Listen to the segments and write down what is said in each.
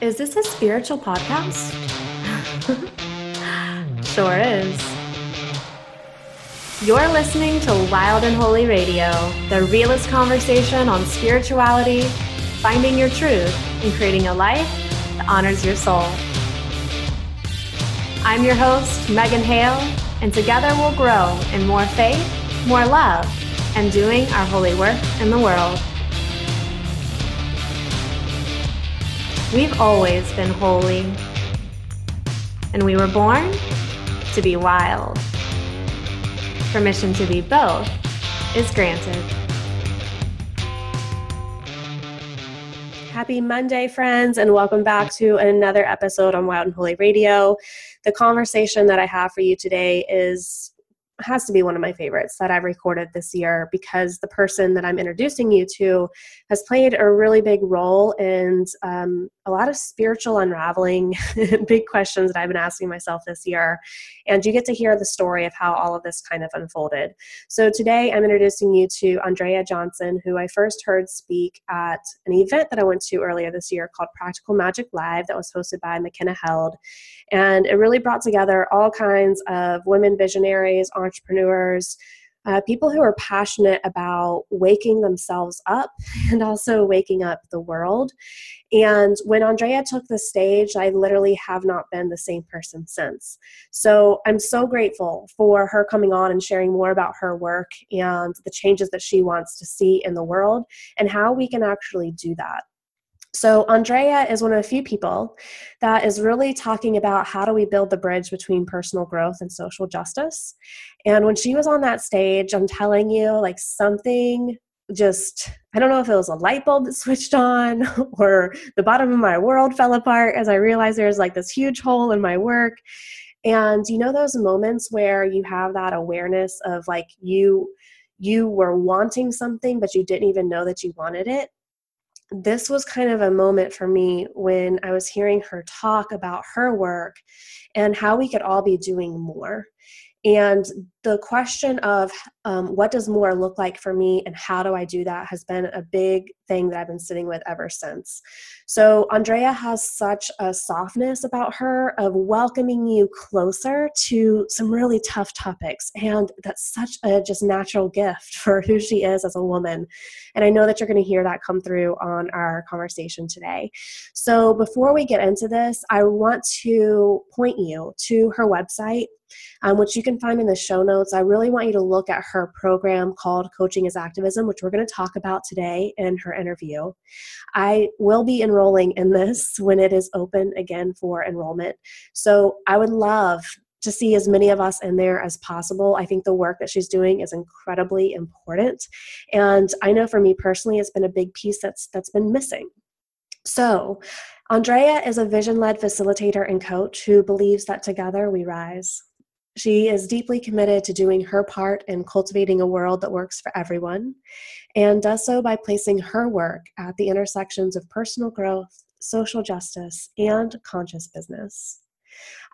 Is this a spiritual podcast? sure is. You're listening to Wild and Holy Radio, the realest conversation on spirituality, finding your truth, and creating a life that honors your soul. I'm your host, Megan Hale, and together we'll grow in more faith, more love, and doing our holy work in the world. We've always been holy, and we were born to be wild. Permission to be both is granted. Happy Monday, friends, and welcome back to another episode on Wild and Holy Radio. The conversation that I have for you today is has to be one of my favorites that I've recorded this year because the person that I'm introducing you to has played a really big role in um, a lot of spiritual unraveling, big questions that I've been asking myself this year. And you get to hear the story of how all of this kind of unfolded. So today I'm introducing you to Andrea Johnson, who I first heard speak at an event that I went to earlier this year called Practical Magic Live that was hosted by McKenna Held. And it really brought together all kinds of women visionaries, uh, people who are passionate about waking themselves up and also waking up the world. And when Andrea took the stage, I literally have not been the same person since. So I'm so grateful for her coming on and sharing more about her work and the changes that she wants to see in the world and how we can actually do that. So, Andrea is one of the few people that is really talking about how do we build the bridge between personal growth and social justice. And when she was on that stage, I'm telling you, like something just, I don't know if it was a light bulb that switched on or the bottom of my world fell apart as I realized there's like this huge hole in my work. And you know, those moments where you have that awareness of like you you were wanting something but you didn't even know that you wanted it this was kind of a moment for me when I was hearing her talk about her work and how we could all be doing more. And the question of um, what does more look like for me and how do I do that has been a big thing that I've been sitting with ever since. So, Andrea has such a softness about her of welcoming you closer to some really tough topics. And that's such a just natural gift for who she is as a woman. And I know that you're going to hear that come through on our conversation today. So, before we get into this, I want to point you to her website um, which you can find in the show notes. I really want you to look at her program called Coaching as Activism, which we're going to talk about today in her interview. I will be enrolling in this when it is open again for enrollment. So I would love to see as many of us in there as possible. I think the work that she's doing is incredibly important. And I know for me personally, it's been a big piece that's that's been missing. So, Andrea is a vision led facilitator and coach who believes that together we rise. She is deeply committed to doing her part in cultivating a world that works for everyone, and does so by placing her work at the intersections of personal growth, social justice, and conscious business.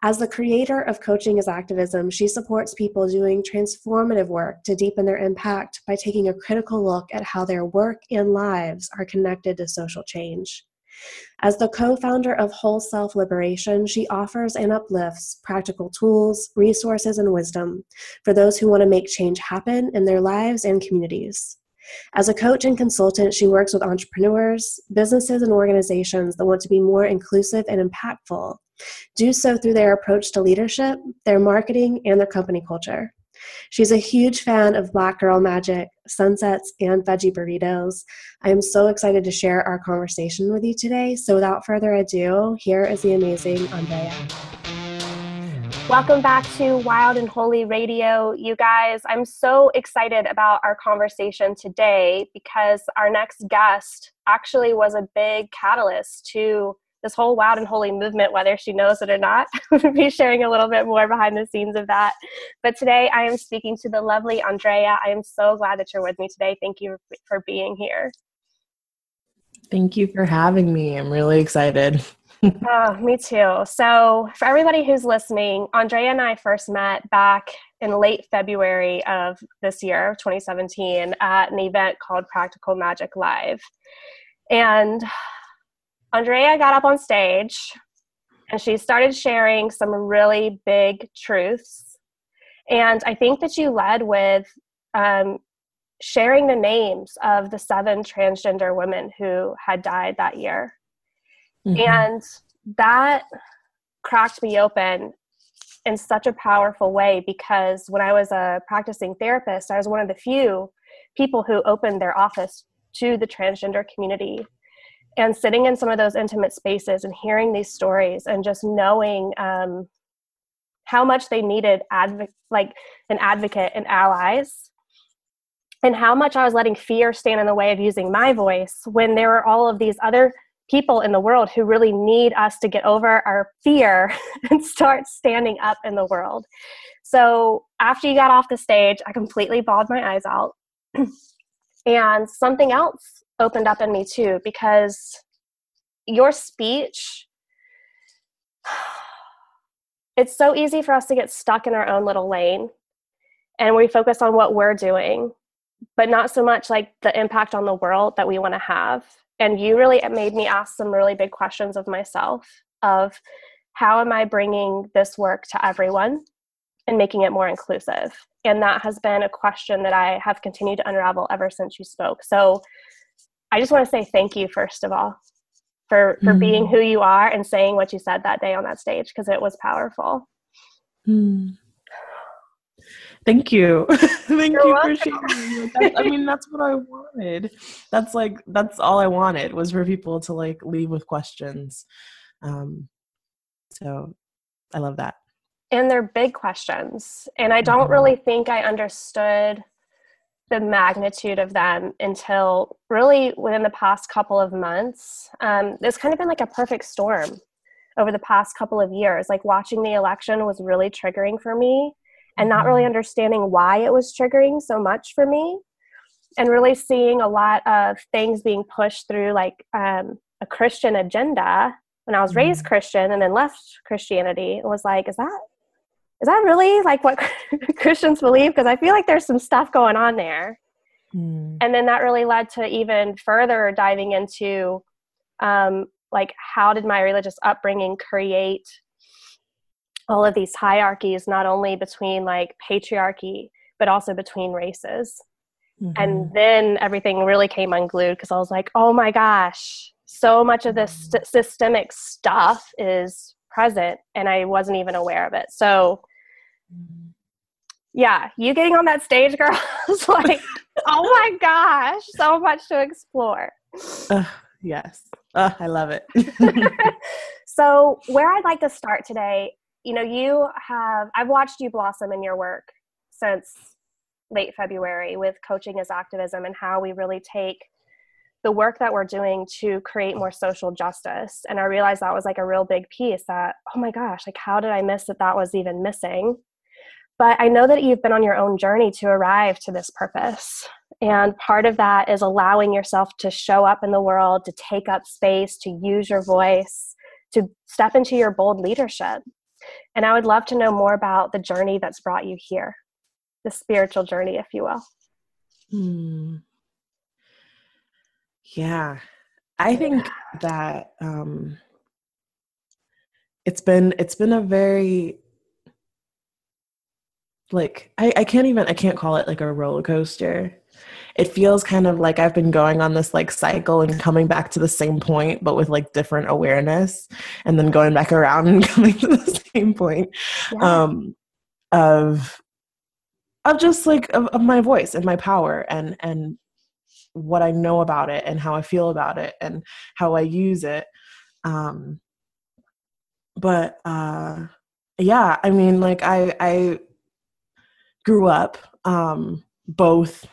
As the creator of Coaching as Activism, she supports people doing transformative work to deepen their impact by taking a critical look at how their work and lives are connected to social change. As the co founder of Whole Self Liberation, she offers and uplifts practical tools, resources, and wisdom for those who want to make change happen in their lives and communities. As a coach and consultant, she works with entrepreneurs, businesses, and organizations that want to be more inclusive and impactful. Do so through their approach to leadership, their marketing, and their company culture. She's a huge fan of Black Girl Magic, sunsets, and veggie burritos. I am so excited to share our conversation with you today. So, without further ado, here is the amazing Andrea. Welcome back to Wild and Holy Radio, you guys. I'm so excited about our conversation today because our next guest actually was a big catalyst to this whole Wild and Holy movement, whether she knows it or not. we'll be sharing a little bit more behind the scenes of that. But today I am speaking to the lovely Andrea. I am so glad that you're with me today. Thank you for being here. Thank you for having me. I'm really excited. oh, me too. So, for everybody who's listening, Andrea and I first met back in late February of this year, 2017, at an event called Practical Magic Live. And Andrea got up on stage and she started sharing some really big truths. And I think that you led with um, sharing the names of the seven transgender women who had died that year. Mm-hmm. And that cracked me open in such a powerful way because when I was a practicing therapist, I was one of the few people who opened their office to the transgender community. And sitting in some of those intimate spaces and hearing these stories and just knowing um, how much they needed adv- like an advocate and allies and how much I was letting fear stand in the way of using my voice when there were all of these other people in the world who really need us to get over our fear and start standing up in the world. So after you got off the stage, I completely bawled my eyes out. and something else opened up in me too because your speech it's so easy for us to get stuck in our own little lane and we focus on what we're doing but not so much like the impact on the world that we want to have. And you really made me ask some really big questions of myself of how am i bringing this work to everyone and making it more inclusive? And that has been a question that i have continued to unravel ever since you spoke. So i just want to say thank you first of all for for mm. being who you are and saying what you said that day on that stage because it was powerful mm. Thank you. Thank You're you welcome. for sharing. That's, I mean, that's what I wanted. That's like that's all I wanted was for people to like leave with questions. Um, so I love that. And they're big questions, and I don't mm-hmm. really think I understood the magnitude of them until really within the past couple of months. Um, it's kind of been like a perfect storm over the past couple of years. Like watching the election was really triggering for me and not really mm-hmm. understanding why it was triggering so much for me and really seeing a lot of things being pushed through like um, a christian agenda when i was raised mm-hmm. christian and then left christianity it was like is that is that really like what christians believe? Because i feel like there's some stuff going on there. Mm. and then that really led to even further diving into um, like how did my religious upbringing create all of these hierarchies not only between like patriarchy but also between races. Mm-hmm. and then everything really came unglued because i was like oh my gosh so much of this st- systemic stuff is present and i wasn't even aware of it. So yeah you getting on that stage girl was like oh my gosh so much to explore uh, yes uh, i love it so where i'd like to start today you know, you have, I've watched you blossom in your work since late February with Coaching as Activism and how we really take the work that we're doing to create more social justice. And I realized that was like a real big piece that, oh my gosh, like how did I miss that that was even missing? But I know that you've been on your own journey to arrive to this purpose. And part of that is allowing yourself to show up in the world, to take up space, to use your voice, to step into your bold leadership. And I would love to know more about the journey that's brought you here, the spiritual journey, if you will. Hmm. Yeah. I think that um it's been it's been a very like I, I can't even I can't call it like a roller coaster it feels kind of like I've been going on this like cycle and coming back to the same point, but with like different awareness, and then going back around and coming to the same point yeah. um, of of just like of, of my voice and my power and and what I know about it and how I feel about it and how I use it. Um, but uh, yeah, I mean, like I I grew up um, both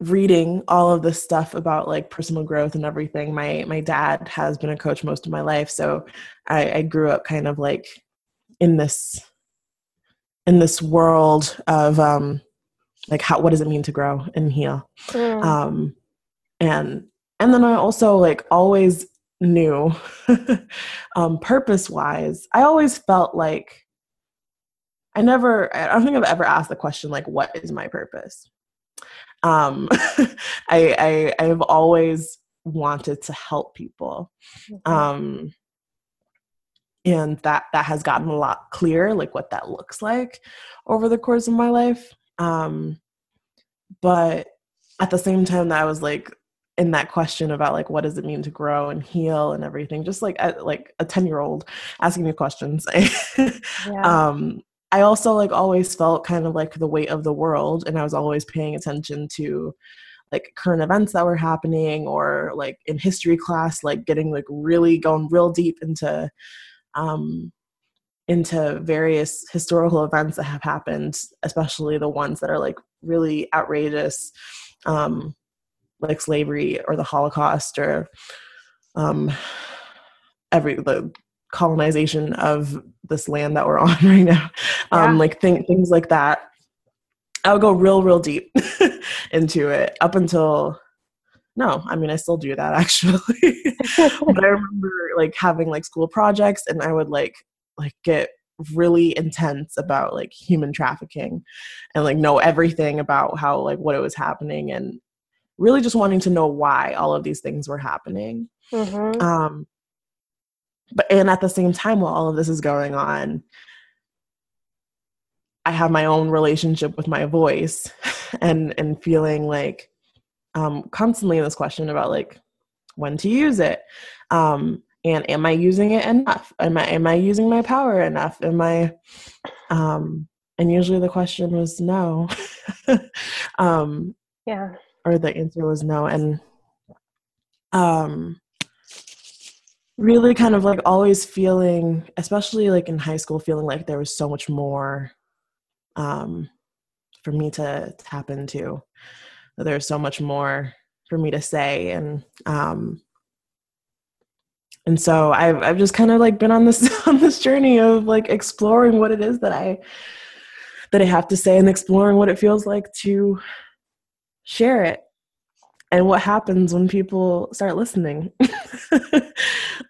reading all of this stuff about like personal growth and everything my my dad has been a coach most of my life so i, I grew up kind of like in this in this world of um like how what does it mean to grow and heal mm. um and and then i also like always knew um purpose wise i always felt like i never i don't think i've ever asked the question like what is my purpose um, I, I I've always wanted to help people. Um, and that that has gotten a lot clearer like what that looks like over the course of my life um but at the same time that i was like in that question about like what does it mean to grow and heal and everything just like a, like a 10 year old asking me questions yeah. um i also like always felt kind of like the weight of the world and i was always paying attention to like current events that were happening or like in history class like getting like really going real deep into um into various historical events that have happened especially the ones that are like really outrageous um like slavery or the holocaust or um every the colonization of this land that we're on right now um yeah. like th- things like that I would go real, real deep into it up until no, I mean I still do that actually. but I remember like having like school projects and I would like like get really intense about like human trafficking and like know everything about how like what it was happening and really just wanting to know why all of these things were happening. Mm-hmm. Um but and at the same time while all of this is going on, I have my own relationship with my voice and and feeling like um constantly in this question about like when to use it. Um and am I using it enough? Am I am I using my power enough? Am I um and usually the question was no. um yeah. Or the answer was no. And um really kind of like always feeling especially like in high school feeling like there was so much more um, for me to tap into. There's so much more for me to say, and um, and so I've I've just kind of like been on this on this journey of like exploring what it is that I that I have to say and exploring what it feels like to share it and what happens when people start listening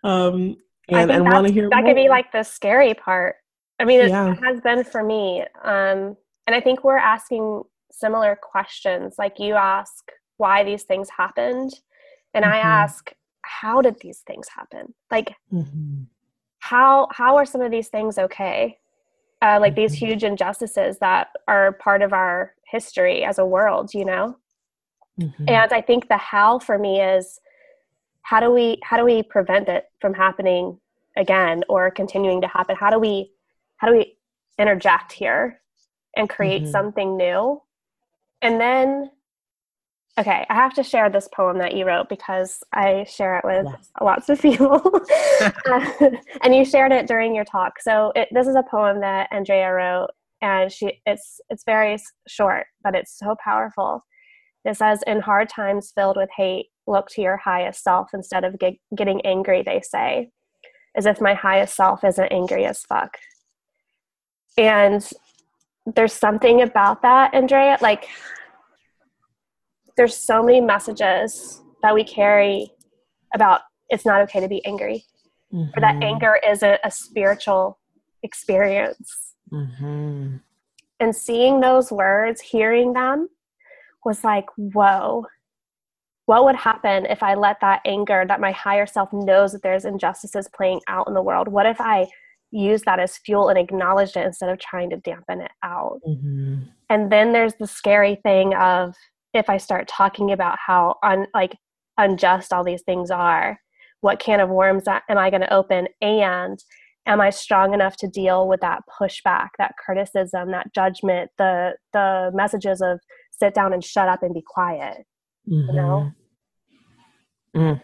um and, and want to hear that more. could be like the scary part I mean, it yeah. has been for me. Um, and I think we're asking similar questions. Like you ask why these things happened, and mm-hmm. I ask how did these things happen? Like mm-hmm. how how are some of these things okay? Uh, like mm-hmm. these huge injustices that are part of our history as a world, you know. Mm-hmm. And I think the how for me is how do we how do we prevent it from happening again or continuing to happen? How do we how do we interject here and create mm-hmm. something new and then okay i have to share this poem that you wrote because i share it with yes. lots of people uh, and you shared it during your talk so it, this is a poem that andrea wrote and she it's it's very short but it's so powerful it says in hard times filled with hate look to your highest self instead of get, getting angry they say as if my highest self isn't angry as fuck and there's something about that, Andrea. Like, there's so many messages that we carry about it's not okay to be angry, mm-hmm. or that mm-hmm. anger isn't a spiritual experience. Mm-hmm. And seeing those words, hearing them, was like, whoa, what would happen if I let that anger that my higher self knows that there's injustices playing out in the world? What if I use that as fuel and acknowledge it instead of trying to dampen it out. Mm-hmm. And then there's the scary thing of if I start talking about how un, like unjust all these things are, what can of worms am I going to open? And am I strong enough to deal with that pushback, that criticism, that judgment, the the messages of sit down and shut up and be quiet? Mm-hmm. You know. Mm.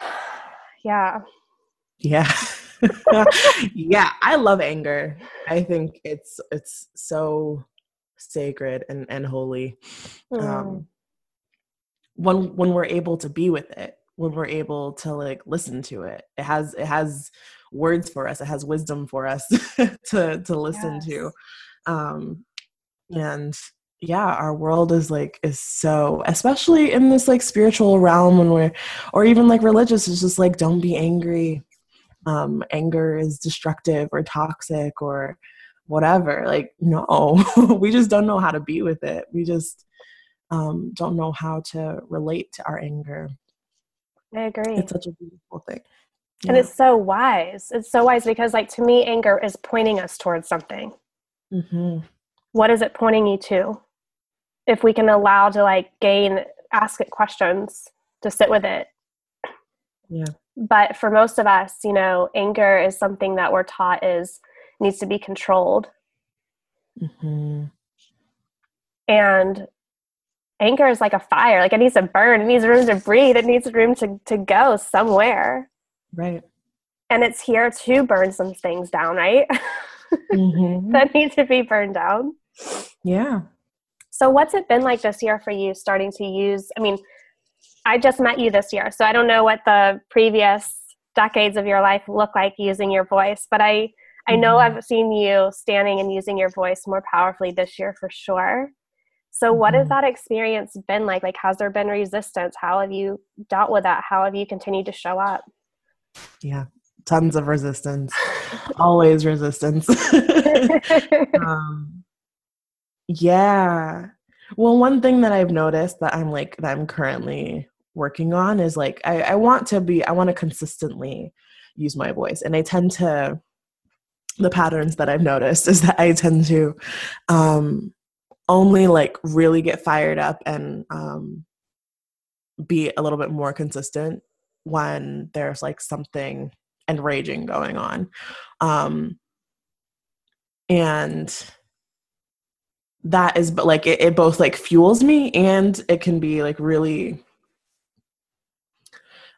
yeah. Yeah. yeah, I love anger. I think it's it's so sacred and and holy. Mm. Um, when when we're able to be with it, when we're able to like listen to it, it has it has words for us. It has wisdom for us to to listen yes. to. Um, and yeah our world is like is so especially in this like spiritual realm when we're or even like religious it's just like don't be angry um, anger is destructive or toxic or whatever. Like, no, we just don't know how to be with it. We just um, don't know how to relate to our anger. I agree. It's such a beautiful thing. Yeah. And it's so wise. It's so wise because, like, to me, anger is pointing us towards something. Mm-hmm. What is it pointing you to? If we can allow to, like, gain, ask it questions, to sit with it. Yeah. But for most of us, you know, anger is something that we're taught is needs to be controlled. Mm-hmm. And anger is like a fire. Like it needs to burn. It needs room to breathe. It needs room to, to go somewhere. Right. And it's here to burn some things down, right? Mm-hmm. that need to be burned down. Yeah. So what's it been like this year for you starting to use I mean, I just met you this year, so I don't know what the previous decades of your life look like using your voice, but I I know mm-hmm. I've seen you standing and using your voice more powerfully this year for sure. So, what has mm-hmm. that experience been like? Like, has there been resistance? How have you dealt with that? How have you continued to show up? Yeah, tons of resistance. Always resistance. um, yeah. Well, one thing that I've noticed that I'm like, that I'm currently working on is like, I, I want to be, I want to consistently use my voice. And I tend to, the patterns that I've noticed is that I tend to, um, only like really get fired up and um, be a little bit more consistent when there's like something enraging going on um, and that is but like it, it both like fuels me and it can be like really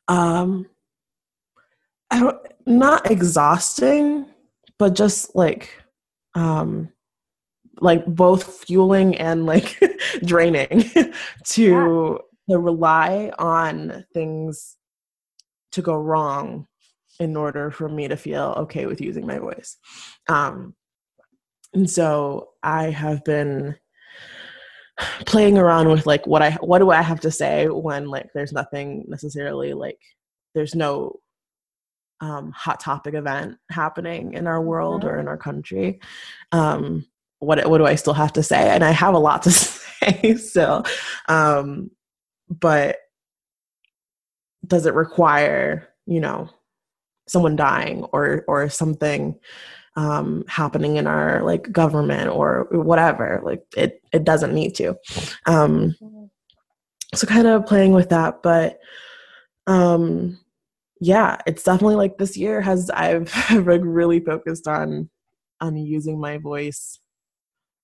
um I don't not exhausting but just like um like both fueling and like draining to yeah. to rely on things to go wrong in order for me to feel okay with using my voice um and so i have been playing around with like what i what do i have to say when like there's nothing necessarily like there's no um, hot topic event happening in our world or in our country um, what what do I still have to say? And I have a lot to say still. Um, but does it require, you know, someone dying or or something um, happening in our like government or whatever? Like it it doesn't need to. Um, so kind of playing with that, but um yeah, it's definitely like this year has I've like really focused on on using my voice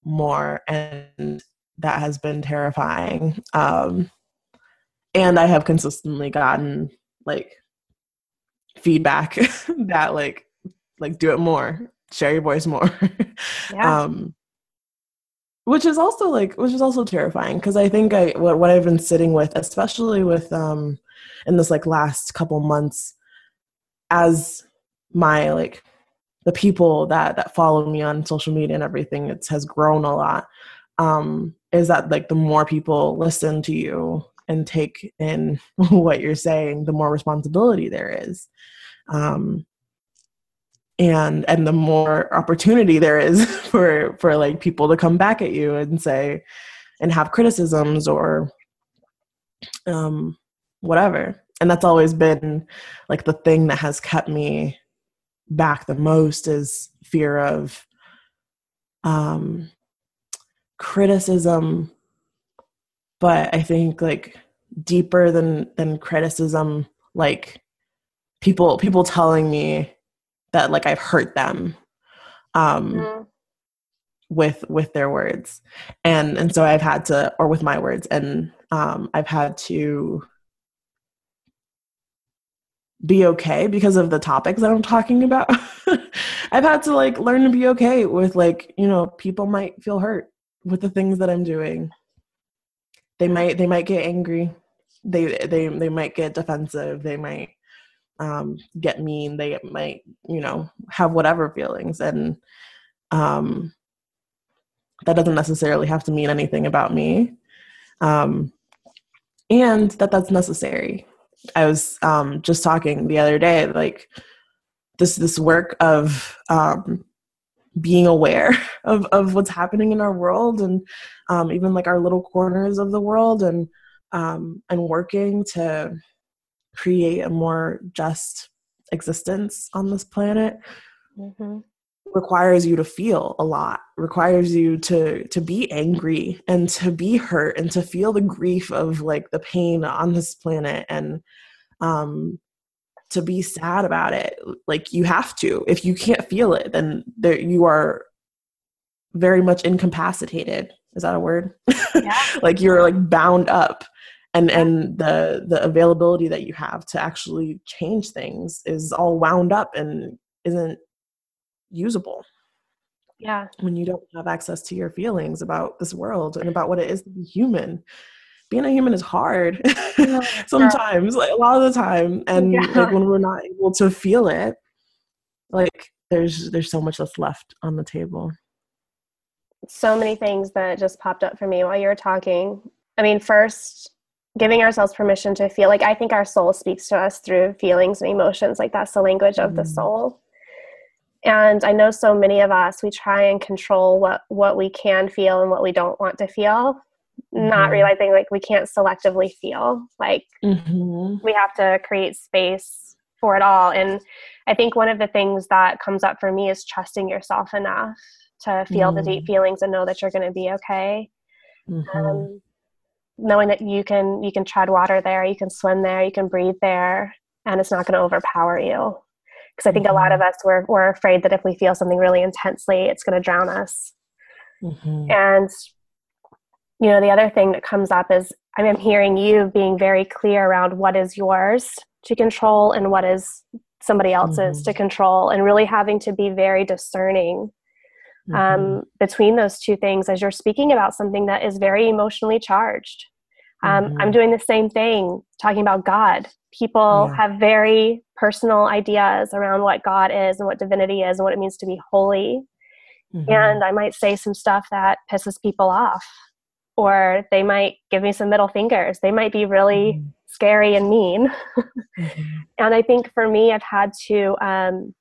more and that has been terrifying um and i have consistently gotten like feedback that like like do it more share your voice more yeah. um which is also like which is also terrifying because i think i what, what i've been sitting with especially with um in this like last couple months as my like the people that that follow me on social media and everything it has grown a lot um is that like the more people listen to you and take in what you're saying the more responsibility there is um and and the more opportunity there is for for like people to come back at you and say and have criticisms or um whatever. And that's always been like the thing that has kept me back the most is fear of um, criticism. But i think like deeper than than criticism like people people telling me that like i've hurt them um mm. with with their words and and so i've had to or with my words and um i've had to be okay because of the topics that I'm talking about. I've had to like learn to be okay with like, you know, people might feel hurt with the things that I'm doing. They might they might get angry. They they they might get defensive. They might um get mean. They might, you know, have whatever feelings and um that doesn't necessarily have to mean anything about me. Um and that that's necessary I was um, just talking the other day, like this this work of um, being aware of of what's happening in our world and um, even like our little corners of the world and um, and working to create a more just existence on this planet mm-hmm. requires you to feel a lot requires you to to be angry and to be hurt and to feel the grief of like the pain on this planet and um to be sad about it. Like you have to. If you can't feel it then there you are very much incapacitated. Is that a word? Yeah. like you're like bound up and and the the availability that you have to actually change things is all wound up and isn't usable. Yeah. When you don't have access to your feelings about this world and about what it is to be human. Being a human is hard sometimes like a lot of the time and yeah. like when we're not able to feel it like there's there's so much that's left on the table. So many things that just popped up for me while you were talking. I mean first giving ourselves permission to feel like i think our soul speaks to us through feelings and emotions like that's the language mm. of the mm. soul and i know so many of us we try and control what what we can feel and what we don't want to feel mm-hmm. not realizing like we can't selectively feel like mm-hmm. we have to create space for it all and i think one of the things that comes up for me is trusting yourself enough to feel mm-hmm. the deep mm. feelings and know that you're going to be okay mm-hmm. um, knowing that you can you can tread water there you can swim there you can breathe there and it's not going to overpower you because i think a lot of mm-hmm. us we're, we're afraid that if we feel something really intensely it's going to drown us mm-hmm. and you know the other thing that comes up is i'm hearing you being very clear around what is yours to control and what is somebody else's mm-hmm. to control and really having to be very discerning um, mm-hmm. between those two things as you're speaking about something that is very emotionally charged um, mm-hmm. i'm doing the same thing talking about god people yeah. have very personal ideas around what god is and what divinity is and what it means to be holy mm-hmm. and i might say some stuff that pisses people off or they might give me some middle fingers. They might be really mm-hmm. scary and mean. mm-hmm. And I think for me, I've had to, um,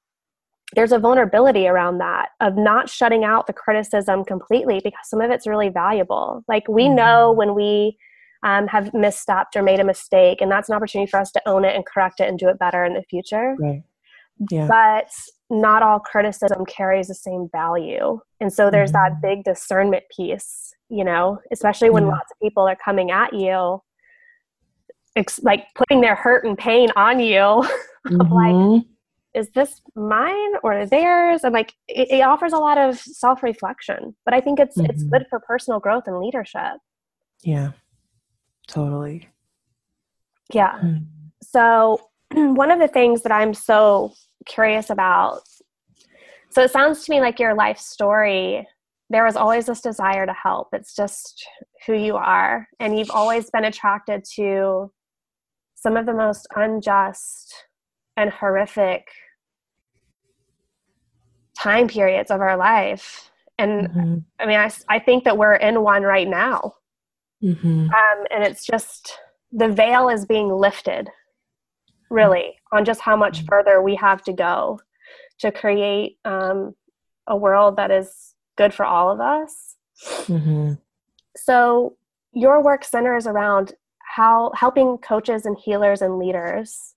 there's a vulnerability around that of not shutting out the criticism completely because some of it's really valuable. Like we mm-hmm. know when we um, have misstepped or made a mistake, and that's an opportunity for us to own it and correct it and do it better in the future. Right. Yeah. But not all criticism carries the same value. And so there's mm-hmm. that big discernment piece you know, especially when lots of people are coming at you, ex- like putting their hurt and pain on you mm-hmm. of like. Is this mine or theirs? And like, it, it offers a lot of self reflection, but I think it's, mm-hmm. it's good for personal growth and leadership. Yeah, totally. Yeah. Mm-hmm. So, one of the things that I'm so curious about so it sounds to me like your life story there was always this desire to help. It's just who you are. And you've always been attracted to some of the most unjust and horrific time periods of our life. And mm-hmm. I mean, I, I think that we're in one right now. Mm-hmm. Um, and it's just the veil is being lifted, really, on just how much mm-hmm. further we have to go to create um, a world that is good for all of us. Mm-hmm. So your work centers around how helping coaches and healers and leaders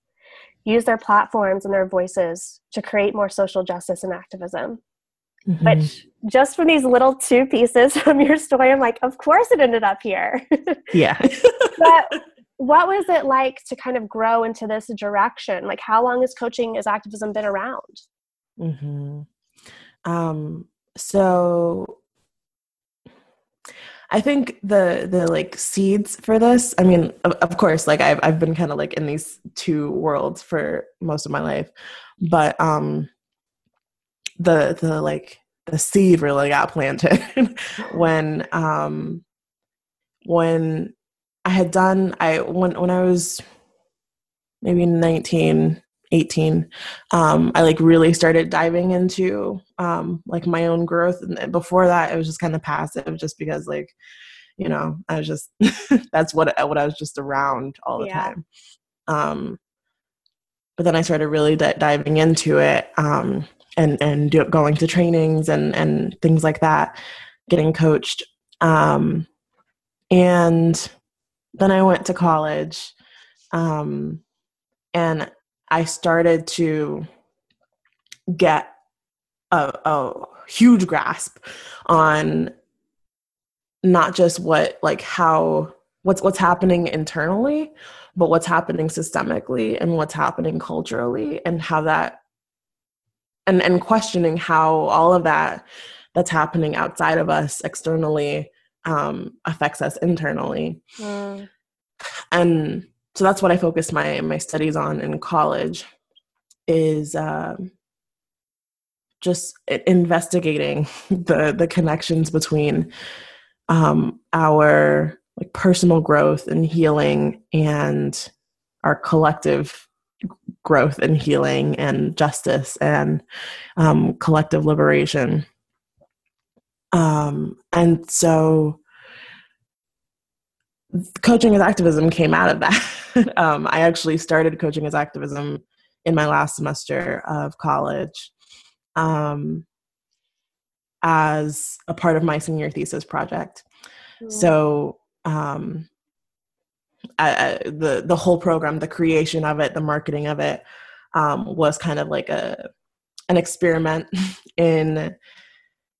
use their platforms and their voices to create more social justice and activism. Mm-hmm. Which just from these little two pieces from your story, I'm like, of course it ended up here. Yeah. but what was it like to kind of grow into this direction? Like, how long has coaching as activism been around? Mm-hmm. Um, so I think the the like seeds for this, I mean, of, of course, like I've I've been kind of like in these two worlds for most of my life. But um the the like the seed really got planted when um when I had done I when when I was maybe 19 18 um, i like really started diving into um, like my own growth and before that it was just kind of passive just because like you know i was just that's what what i was just around all the yeah. time um, but then i started really di- diving into it um, and and do, going to trainings and and things like that getting coached um, and then i went to college um, and I started to get a, a huge grasp on not just what like how what's what's happening internally but what's happening systemically and what's happening culturally and how that and and questioning how all of that that's happening outside of us externally um, affects us internally mm. and so that's what i focused my my studies on in college is um, just investigating the the connections between um, our like personal growth and healing and our collective growth and healing and justice and um, collective liberation. Um, and so coaching as activism came out of that um, i actually started coaching as activism in my last semester of college um, as a part of my senior thesis project. So um, I, I, the the whole program, the creation of it, the marketing of it, um, was kind of like a an experiment in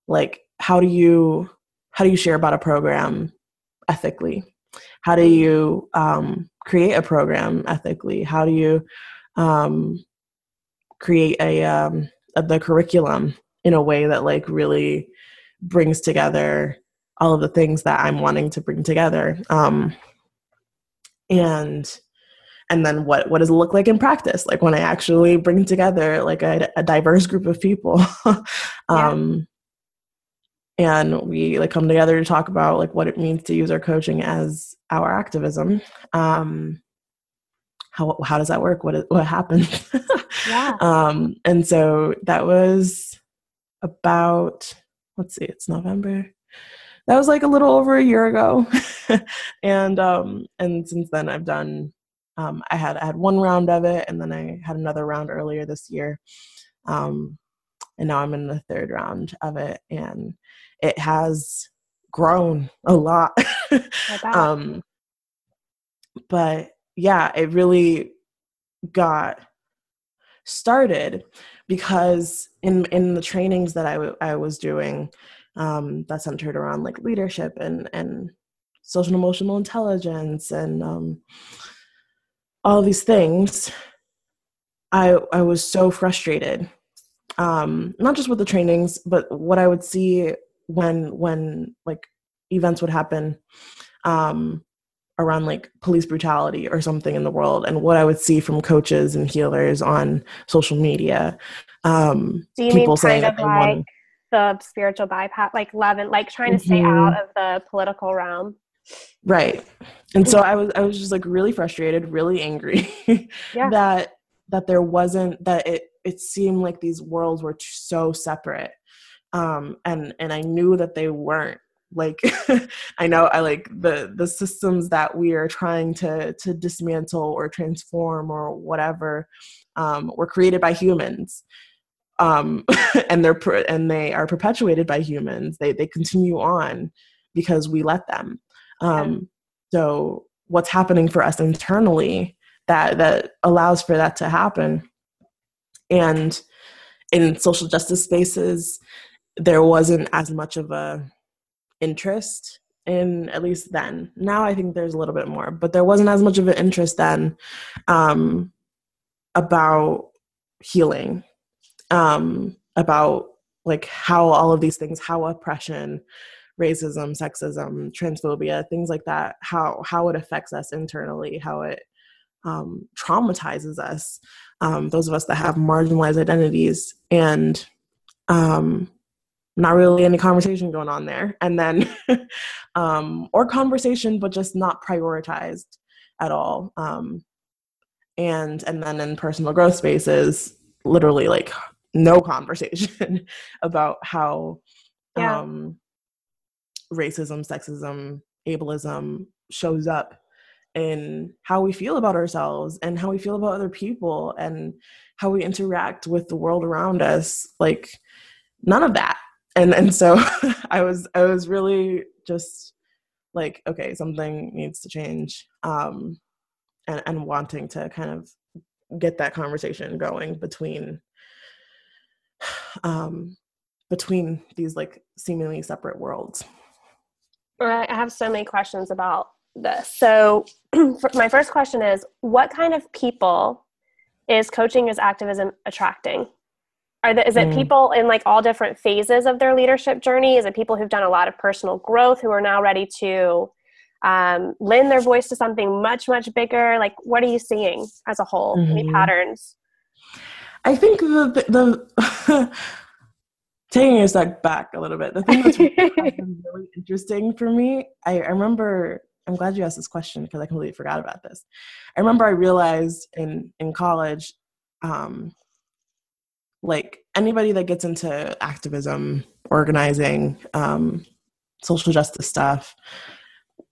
like how do you how do you share about a program ethically? How do you um, create a program ethically? How do you um, create a um, the curriculum in a way that like really brings together all of the things that I'm wanting to bring together. Um, and and then what what does it look like in practice? Like when I actually bring together like a, a diverse group of people. um. And we like come together to talk about like what it means to use our coaching as our activism. Um, how how does that work? What what happens? yeah. Um, and so that was about let's see, it's November. That was like a little over a year ago, and um, and since then I've done. Um, I had I had one round of it, and then I had another round earlier this year, um, and now I'm in the third round of it, and it has grown a lot. um, but yeah, it really got started because in in the trainings that I, w- I was doing um, that centered around like leadership and and social and emotional intelligence and um, all these things i i was so frustrated um, not just with the trainings but what i would see when when like events would happen um, around like police brutality or something in the world and what I would see from coaches and healers on social media. Um, Do you people mean kind of like the spiritual bypass, like love and like trying to mm-hmm. stay out of the political realm? Right. And so I was I was just like really frustrated, really angry yeah. that that there wasn't that it it seemed like these worlds were so separate. Um and and I knew that they weren't like i know i like the the systems that we are trying to to dismantle or transform or whatever um, were created by humans. Um, and they're and they are perpetuated by humans. They they continue on because we let them. Um, so what's happening for us internally that that allows for that to happen? And in social justice spaces there wasn't as much of a interest in at least then. Now I think there's a little bit more, but there wasn't as much of an interest then um, about healing, um, about like how all of these things, how oppression, racism, sexism, transphobia, things like that, how how it affects us internally, how it um, traumatizes us, um, those of us that have marginalized identities, and um, not really any conversation going on there. And then um, or conversation but just not prioritized at all. Um, and and then in personal growth spaces literally like no conversation about how yeah. um, racism sexism ableism shows up in how we feel about ourselves and how we feel about other people and how we interact with the world around us. Like none of that and and so i was i was really just like okay something needs to change um and and wanting to kind of get that conversation going between um between these like seemingly separate worlds. I have so many questions about this. So my first question is what kind of people is coaching as activism attracting are the, is it mm. people in like all different phases of their leadership journey? Is it people who've done a lot of personal growth who are now ready to um, lend their voice to something much much bigger? Like what are you seeing as a whole? Mm-hmm. any patterns? I think the the taking a step back a little bit the thing that's really interesting for me I, I remember i'm glad you asked this question because i completely forgot about this. I remember i realized in in college um like anybody that gets into activism organizing um social justice stuff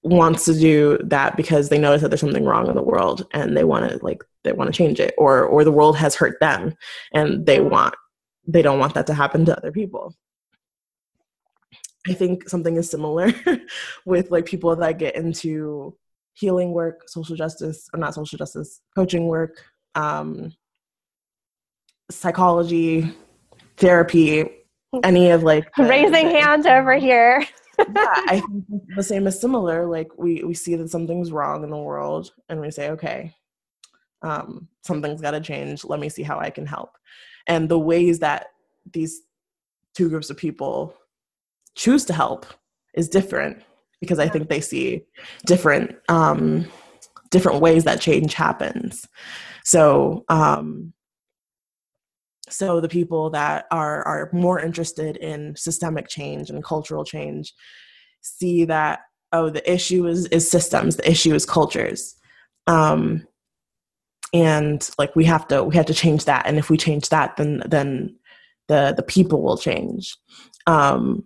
wants to do that because they notice that there's something wrong in the world and they want to like they want to change it or or the world has hurt them and they want they don't want that to happen to other people. I think something is similar with like people that get into healing work social justice or not social justice coaching work um psychology therapy any of like the, raising the, hands over here yeah, I think the same is similar. Like we we see that something's wrong in the world, and we say, okay, um, something's got to change. Let me see how I can help. And the ways that these two groups of people choose to help is different because I think they see different um, different ways that change happens. So um, so the people that are are more interested in systemic change and cultural change see that oh the issue is is systems the issue is cultures. Um and like we have to we have to change that. And if we change that then then the the people will change. Um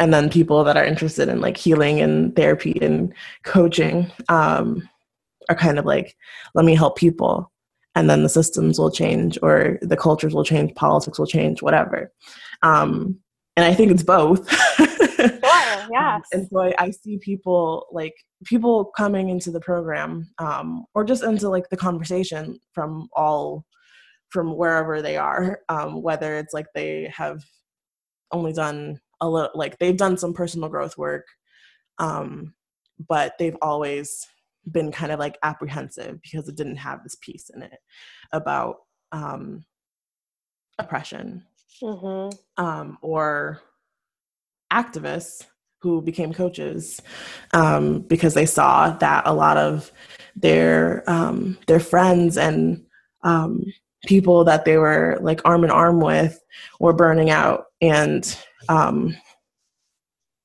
and then people that are interested in like healing and therapy and coaching um are kind of like let me help people and then the systems will change or the cultures will change politics will change whatever um, and i think it's both sure, yes. and so I, I, see people like people coming into the program um, or just into like the conversation from all from wherever they are um, whether it's like they have only done a little like they've done some personal growth work um, but they've always been kind of like apprehensive because it didn't have this piece in it about um, oppression mm-hmm. um, or activists who became coaches um, because they saw that a lot of their um, their friends and um, people that they were like arm in arm with were burning out and um,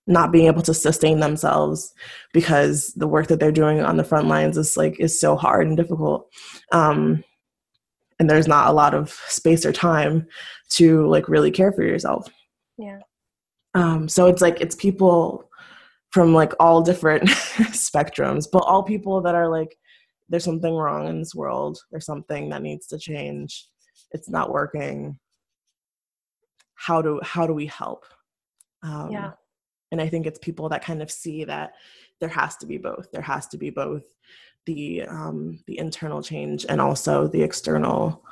not being able to sustain themselves because the work that they're doing on the front lines is like is so hard and difficult. Um, and there's not a lot of space or time to like really care for yourself. Yeah. Um, so it's like it's people from like all different spectrums but all people that are like there's something wrong in this world. There's something that needs to change. It's not working. How do how do we help? Um, yeah and i think it's people that kind of see that there has to be both. There has to be both the um, the internal change and also the external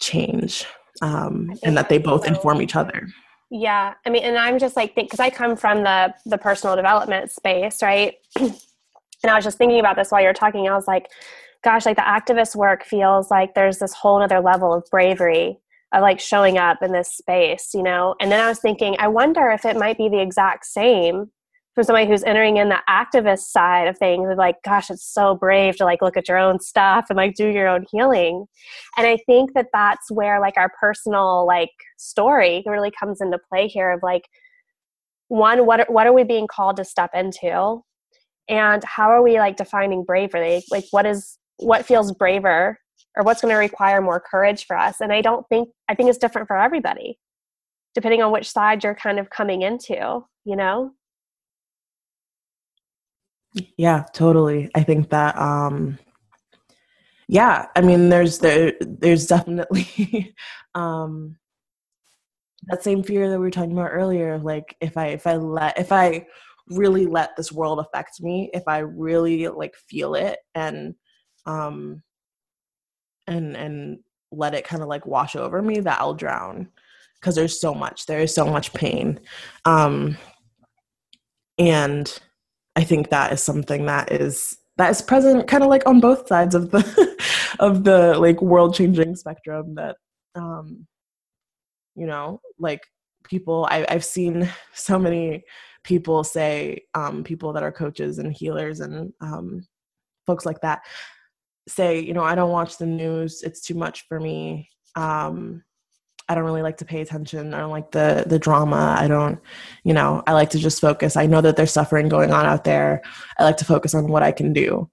change um, and that they both inform each other. Yeah. I mean and i'm just like because i come from the the personal development space right? And i was just thinking about this while you're talking. I was like gosh like the activist work feels like there's this whole other level of bravery of like showing up in this space, you know? And then I was thinking, I wonder if it might be the exact same for somebody who's entering in the activist side of things of like, gosh, it's so brave to like look at your own stuff and like do your own healing. And I think that that's where like our personal like story really comes into play here of like, one, what what are we being called to step into? And how are we like defining bravery? Like, what is, what feels braver or what's going to require more courage for us. And i don't think i think it's different for everybody depending on which side you're kind of coming into you know? Yeah totally. I think that um yeah i mean there's there there's definitely um that same fear that we were talking about earlier like if i if i let if i really let this world affect me if i really like feel it and um and and let it kind of like wash over me that I'll drown because there's so much there is so much pain. Um and I think that is something that is that is present kind of like on both sides of the of the like world changing spectrum that um you know like people I, i've seen so many people say um people that are coaches and healers and um folks like that say you know i don't watch the news it's too much for me um I don't really like to pay attention. I don't like the the drama. I don't, you know, I like to just focus. I know that there's suffering going on out there. I like to focus on what I can do.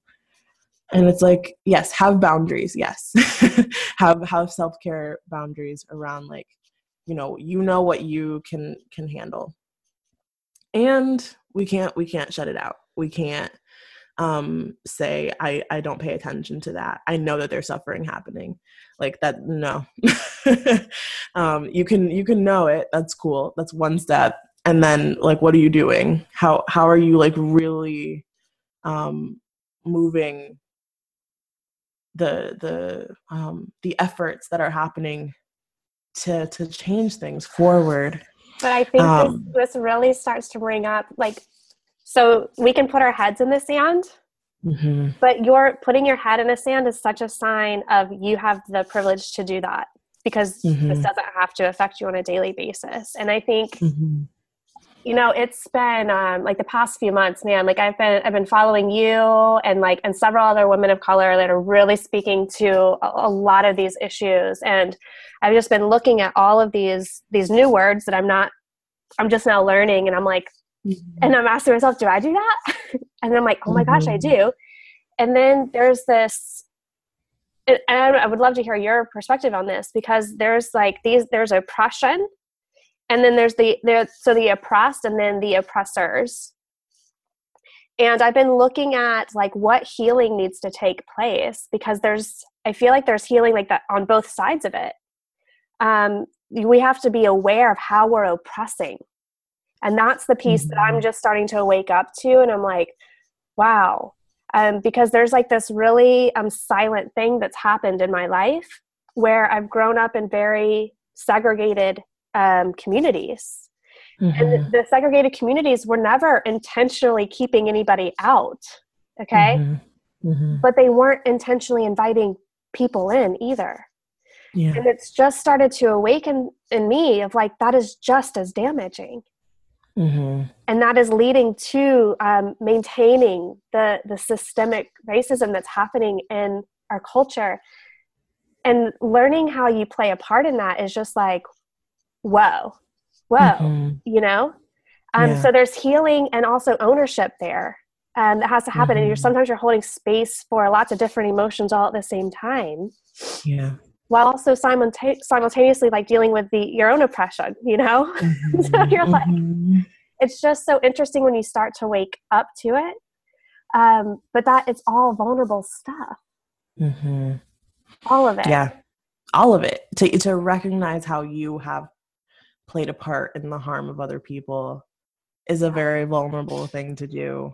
And it's like, yes, have boundaries. Yes. have have self-care boundaries around like, you know, you know what you can can handle. And we can't we can't shut it out. We can't um say I I don't pay attention to that. I know that there's suffering happening. Like that no. Um you can you can know it. That's cool. That's one step. And then like what are you doing? How how are you like really um moving the the um the efforts that are happening to to change things forward? But i think um, this, this really starts to bring up like so we can put our heads in the sand Mm-hmm. But your putting your head in the sand is such a sign of you have the privilege to do that because mm-hmm. this doesn't have to affect you on a daily basis. And I think, mm-hmm. you know, it's been um, like the past few months, man. Like I've been I've been following you and like and several other women of color that are really speaking to a, a lot of these issues. And I've just been looking at all of these these new words that I'm not I'm just now learning, and I'm like, Mm-hmm. And I'm asking myself, do I do that? and I'm like, oh my mm-hmm. gosh, I mm-hmm. do. And then there's this, and I would love to hear your perspective on this because there's like these, there's oppression, and then there's the there, so the oppressed, and then the oppressors. And I've been looking at like what healing needs to take place because there's, I feel like there's healing like that on both sides of it. Um, we have to be aware of how we're oppressing and that's the piece mm-hmm. that i'm mm-hmm. just starting to wake up to and i'm like wow um, because there's like this really um, silent thing that's happened in my life where i've grown up in very segregated um, communities mm-hmm. and the segregated communities were never intentionally keeping anybody out okay mm-hmm. mm-hmm. but they weren't intentionally inviting people in either yeah. and it's just started to awaken in me of like that is just as damaging Mm-hmm. And that is leading to um, maintaining the, the systemic racism that's happening in our culture. And learning how you play a part in that is just like, whoa, whoa, mm-hmm. you know? Um, yeah. So there's healing and also ownership there um, that has to happen. Mm-hmm. And you're mm-hmm. sometimes you're holding space for lots of different emotions all at the same time. Yeah while also simulta- simultaneously like dealing with the your own oppression you know? Mm-hmm. so you're like mm-hmm. it's just so interesting when you start to wake up to it. Um, but that it's all vulnerable stuff. Mm-hmm. all of it. Yeah. All of it. To, to recognize how you have played a part in the harm of other people is a very vulnerable thing to do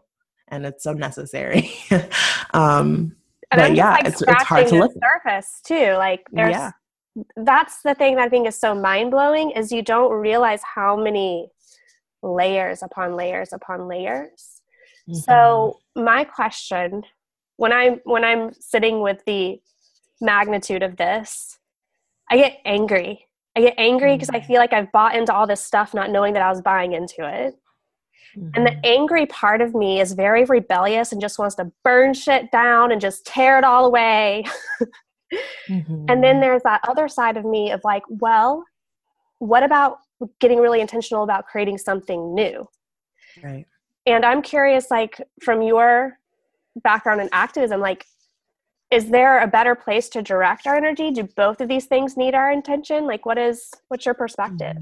and it's so necessary. Um and but I'm yeah, like it's, it's hard to look surface too. Like there's yeah. that's the thing that I think is so mind blowing is you don't realize how many layers upon layers upon layers. Mm-hmm. So my question when I'm when I'm sitting with the magnitude of this, I get angry. I get angry because mm-hmm. I feel like I've bought into all this stuff not knowing that I was buying into it. Mm-hmm. And the mm-hmm. angry part of me is very rebellious and just wants to burn shit down and just tear it all away. mm-hmm. And then there's that other side of me of like, well, what about getting really intentional about creating something new? Right. And I'm curious, like, from your background in activism, like, is there a better place to direct our energy? Do both of these things need our intention? Like, what is, what's your perspective?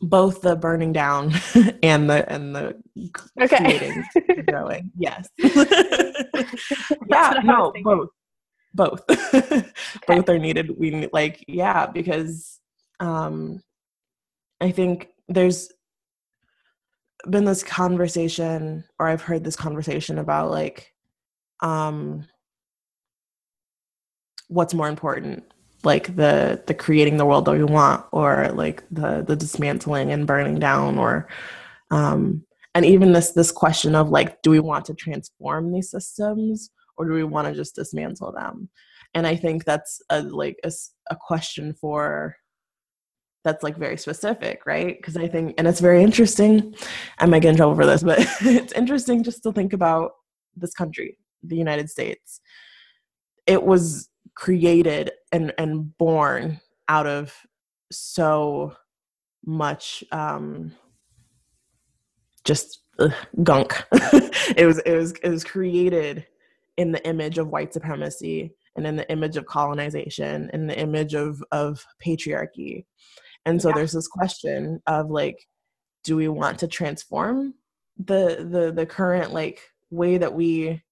Both the burning down and the and the okay. creating growing. Yes. Yeah no both. Both. Okay. both are needed. We like yeah because um i think there's been this conversation or i've heard this conversation about like um what's more important like the the creating the world that we want or like the the dismantling and burning down or um and even this this question of like do we want to transform these systems or do we want to just dismantle them? And i think that's a like a, a question for that's like very specific right? Because i think and it's very interesting i might get in trouble for this but it's interesting just to think about this country the united states. It was created and and born out of so much um just ugh, gunk. It was it was it was created in the image of white supremacy and in the image of colonization and the image of of patriarchy. And so yeah. there's this question of like do we want to transform the the the current like way that we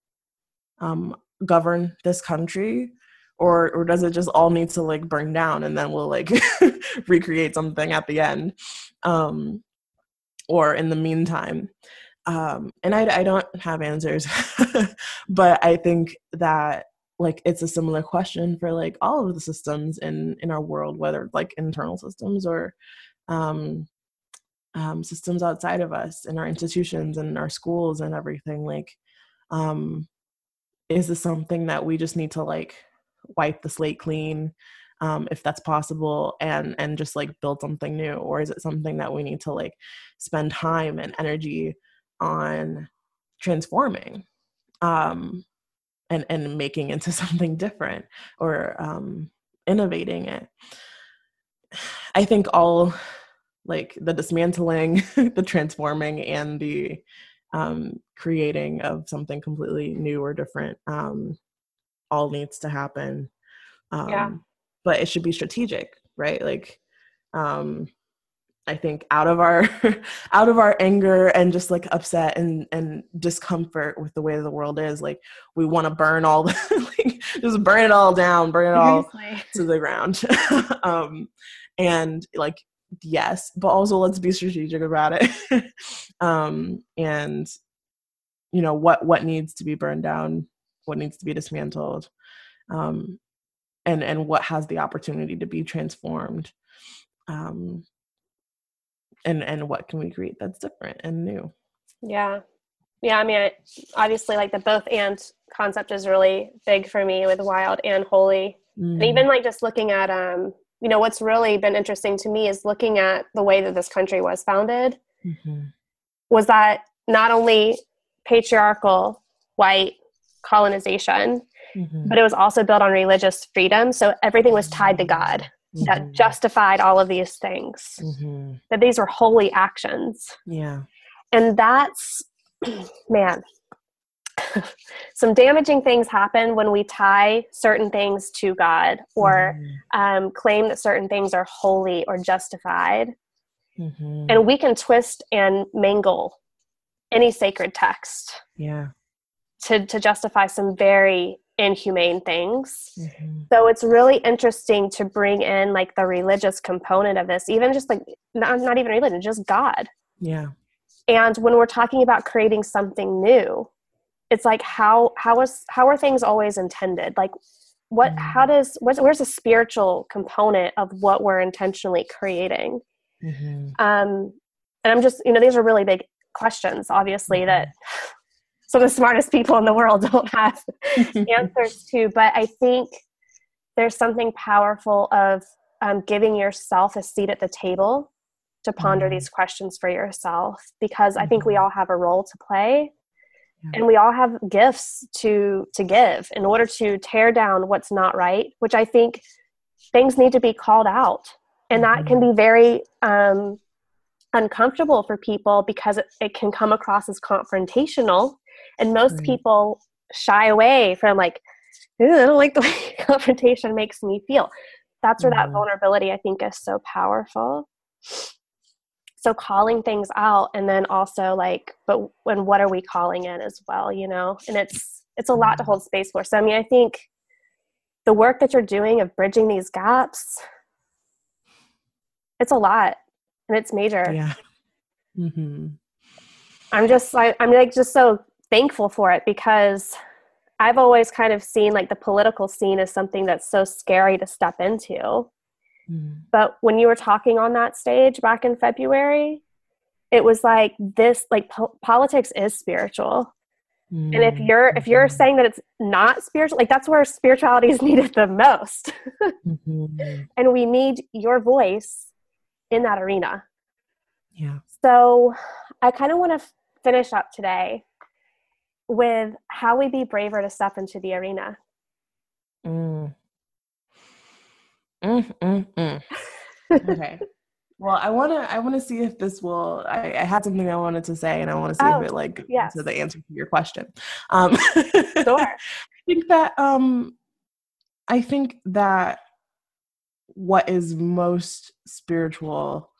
um govern this country or or does it just all need to like burn down and then we'll like recreate something at the end um or in the meantime? Um and i i don't have answers but i think that like it's a similar question for like all of the systems in in our world whether like internal systems or um um systems outside of us in our institutions and our schools and everything like um is this something that we just need to like wipe the slate clean um, if that's possible and and just like build something new or is it something that we need to like spend time and energy on transforming um, and and making into something different or um, innovating it? I think all like the dismantling the transforming and the um, creating of something completely new or different um, all needs to happen. Um, yeah. but it should be strategic right? Like um, i think out of our out of our anger and just like upset and and discomfort with the way the world is like we want to burn all the like just burn it all down burn it all to the ground. Um and like yes but also let's be strategic about it. Um and you know what what needs to be burned down what needs to be dismantled um and and what has the opportunity to be transformed um and and what can we create that's different and new yeah yeah i mean I, obviously like the both and concept is really big for me with wild and holy mm. and even like just looking at um you know what's really been interesting to me is looking at the way that this country was founded mm-hmm. was that not only patriarchal white colonization mm-hmm. but it was also built on religious freedom so everything was tied to god mm-hmm. that justified all of these things mm-hmm. that these were holy actions yeah and that's man some damaging things happen when we tie certain things to God or mm-hmm. um, claim that certain things are holy or justified. Mm-hmm. And we can twist and mangle any sacred text. Yeah. To, to justify some very inhumane things. Mm-hmm. So it's really interesting to bring in like the religious component of this, even just like not, not even religion, just God. Yeah. And when we're talking about creating something new, it's like how how is how are things always intended like what mm-hmm. how does where's, where's the spiritual component of what we're intentionally creating mm-hmm. um and i'm just you know these are really big questions obviously mm-hmm. that some of the smartest people in the world don't have answers to but i think there's something powerful of um, giving yourself a seat at the table to ponder mm-hmm. these questions for yourself because i think we mm-hmm. all have a role to play and we all have gifts to to give in order to tear down what's not right which i think things need to be called out and that mm-hmm. can be very um, uncomfortable for people because it, it, can come across as confrontational and most right. people shy away from like i don't like the way confrontation makes me feel. That's where mm-hmm. that vulnerability i think is so powerful. So calling things out and then also like but when what are we calling in as well you know? And it's it's a lot to hold space for. So i mean i think the work that you're doing of bridging these gaps it's a lot and it's major. Yeah. Mm-hmm. i'm just I, i'm like just so thankful for it because I've always kind of seen like the political scene as something that's so scary to step into. Mm. But when you were talking on that stage back in February, it was like this like po- politics is spiritual. Mm. And if mm. you're if you're mm-hmm. saying that it's not spiritual, like that's where spirituality is needed the most. mm-hmm. And we need your voice in that arena. Yeah. So I kind of want to f- finish up today with how we be braver to step into the arena. Mm. Mm, mm, mm. okay. Well, I want to. I want to see if this will. I, I, had something I wanted to say, and I want to see oh, if it like yes. to the answer to your question. Um, sure. I think that. Um, I think that what is most spiritual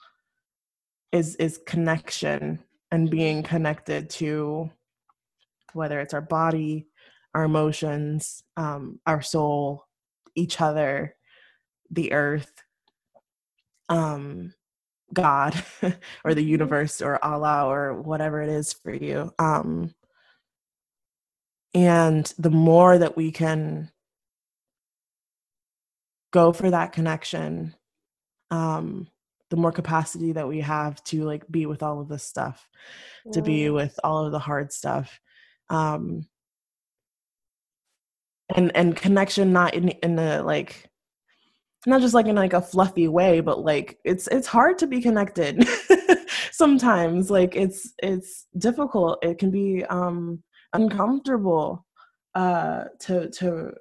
is is connection and being connected to whether it's our body, our emotions, um, our soul, each other, the earth, um, God, or the mm-hmm. universe, or Allah, or whatever it is for you. Um, and the more that we can go for that connection, um, the more capacity that we have to like be with all of this stuff, to be with all of the hard stuff um and and connection not in in a like not just like in like a fluffy way but like it's it's hard to be connected sometimes like it's it's difficult. It can be um uncomfortable uh to to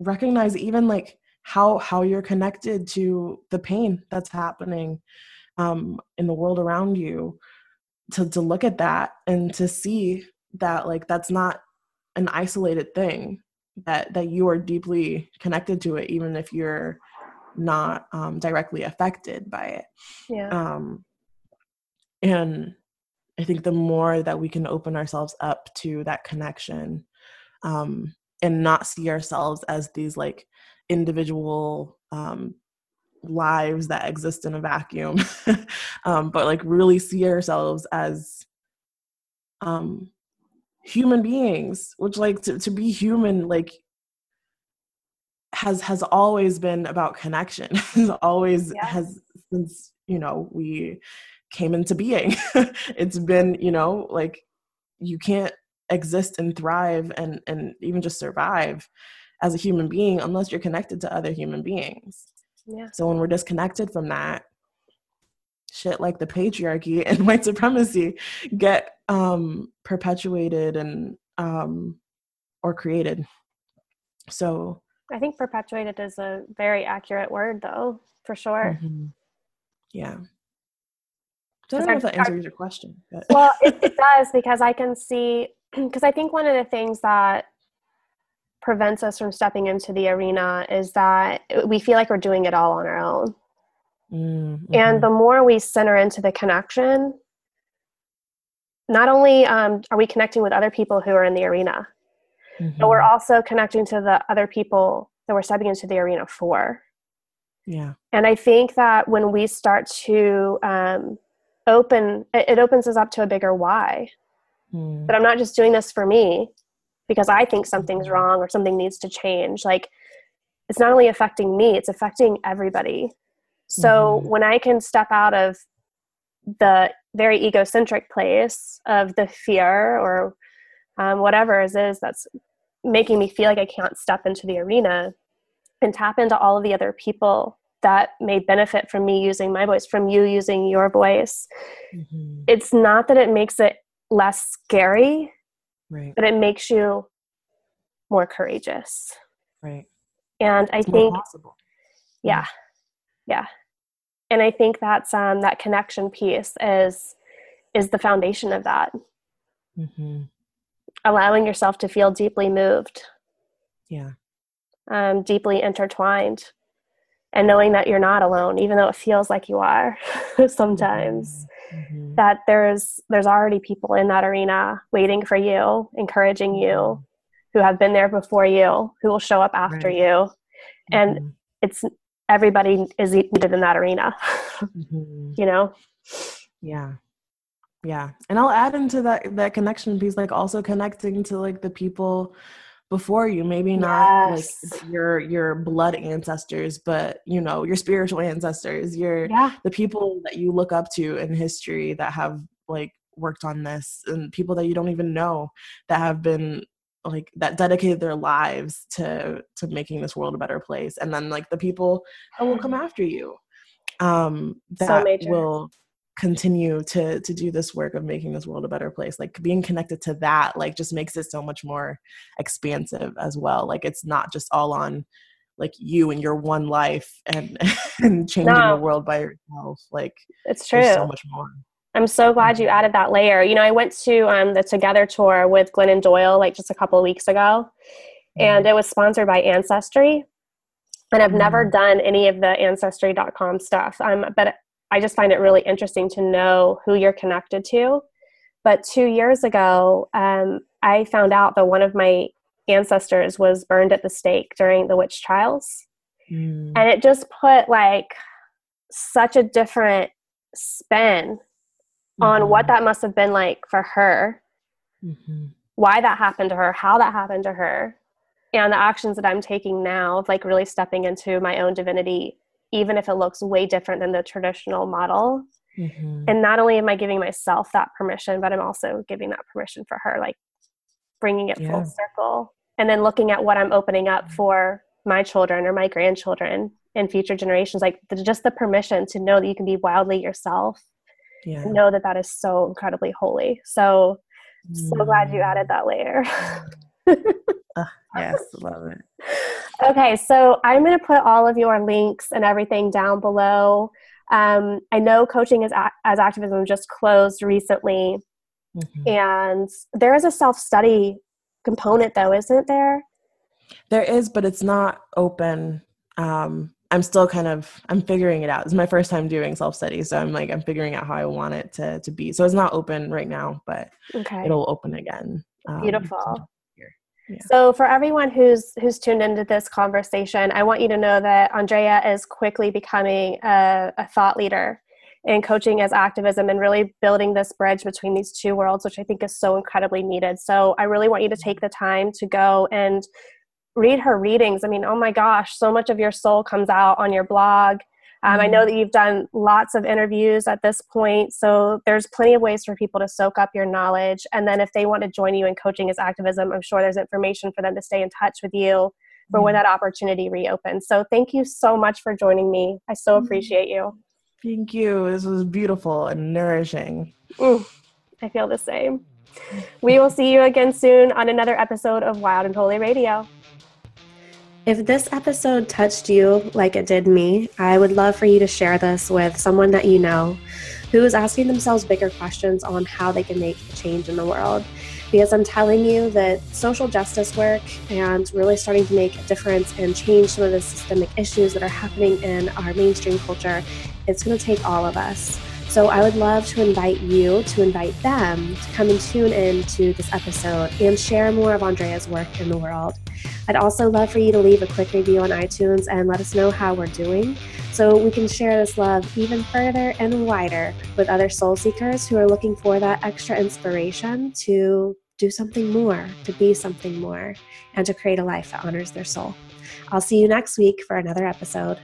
recognize even like how how you're connected to the pain that's happening um in the world around you to to look at that and to see that like that's not an isolated thing that that you are deeply connected to it even if you're not um, directly affected by it. Yeah. Um and i think the more that we can open ourselves up to that connection um and not see ourselves as these like individual um lives that exist in a vacuum um but like really see ourselves as um human beings which like to, to be human like has has always been about connection has always yeah. has since you know we came into being. It's been you know like you can't exist and thrive and and even just survive as a human being unless you're connected to other human beings. Yeah. So when we're disconnected from that shit like the patriarchy and white supremacy get um, perpetuated and um, or created. So I think perpetuated is a very accurate word, though, for sure. Mm-hmm. Yeah. So I don't know if that answers your question. But. Well, it, it does because I can see, because I think one of the things that prevents us from stepping into the arena is that we feel like we're doing it all on our own. Mm-hmm. And the more we center into the connection, not only um, are we connecting with other people who are in the arena, mm-hmm. but we're mm-hmm. also connecting to the other people that we're stepping into the arena for. Yeah. And I think that when we start to um, open, it, it, opens us up to a bigger why. Mm. But I'm not just doing this for me because I think something's mm-hmm. wrong or something needs to change. Like, it's not only affecting me, it's affecting everybody. So mm-hmm. when I can step out of the very egocentric place of the fear or um, whatever it is that's making me feel like I can't step into the arena and tap into all of the other people that may benefit from me using my voice, from you using your voice. Mm-hmm. It's not that it makes it less scary, right. but it makes you more courageous. Right. And I think, yeah, yeah and i think that's um, that connection piece is is the foundation of that mm-hmm. allowing yourself to feel deeply moved yeah um, deeply intertwined and knowing that you're not alone even though it feels like you are sometimes mm-hmm. that there's there's already people in that arena waiting for you encouraging you mm-hmm. who have been there before you who will show up after right. you and mm-hmm. it's everybody is needed in that arena mm-hmm. you know yeah yeah and i'll add into that that connection piece like also connecting to like the people before you maybe not Yes. like your your blood ancestors but you know your spiritual ancestors your Yeah. the people that you look up to in history that have like worked on this and people that you don't even know that have been like that dedicated their lives to to making this world a better place and then like the people that will come after you um So that major. will continue to to do this work of making this world a better place like being connected to that like just makes it so much more expansive as well like it's not just all on like you and your one life and and changing No. the world by yourself like It's true. so much more I'm so glad you added that layer. You know, I went to um, the Together tour with Glennon Doyle like just a couple of weeks ago, and it was sponsored by Ancestry. And I've never Mm. done any of the Ancestry.com stuff. Um, but I just find it really interesting to know who you're connected to. But two years ago, um, I found out that one of my ancestors was burned at the stake during the witch trials Mm. and it just put like such a different spin on what Mhm. that must have been like for her Mhm. why that happened to her how that happened to her and the actions that i'm taking now of like really stepping into my own divinity even if it looks way different than the traditional model Mhm. and not only am i giving myself that permission but i'm also giving that permission for her like bringing it Yeah. full circle and then looking at what i'm opening up for my children or my grandchildren and future generations like the, just the permission to know that you can be wildly yourself yeah. know that that is so incredibly holy. So so glad you added that layer. Yes love it. Okay so i'm going to put all of your links and everything down below. Um, i know coaching as, a- as activism just closed recently Mhm. and there is a self-study component though isn't there? There is, but it's not open. Um, I'm still kind of I'm figuring it out. It's my first time doing self study, so I'm like I'm figuring out how I want it to to be. So it's not open right now, but okay it'll open again. um, Beautiful. here. Yeah. So for everyone who's who's tuned into this conversation, I want you to know that Andrea is quickly becoming a, a thought leader in coaching as activism and really building this bridge between these two worlds, which I think is so incredibly needed. So I really want you to take the time to go and read her readings. I mean, oh my gosh, so much of your soul comes out on your blog. Um, I know that you've done lots of interviews at this point, so there's plenty of ways for people to soak up your knowledge. And then if they want to join you in coaching as activism, I'm sure there's information for them to stay in touch with you for when that opportunity reopens. So thank you so much for joining me. I so Mhm. appreciate you. Thank you. This was beautiful and nourishing. Mm, I feel the same. We will see you again soon on another episode of Wild and Holy Radio. If this episode touched you like it did me, I would love for you to share this with someone that you know who is asking themselves bigger questions on how they can make a change in the world. Because I'm telling you that social justice work and really starting to make a difference and change some of the systemic issues that are happening in our mainstream culture, it's going to take all of us. So I would love to invite you to invite them to come and tune in to this episode and share more of Andrea's work in the world. I'd also love for you to leave a quick review on iTunes and let us know how we're doing so we can share this love even further and wider with other soul seekers who are looking for that extra inspiration to do something more, to be something more, and to create a life that honors their soul. I'll see you next week for another episode.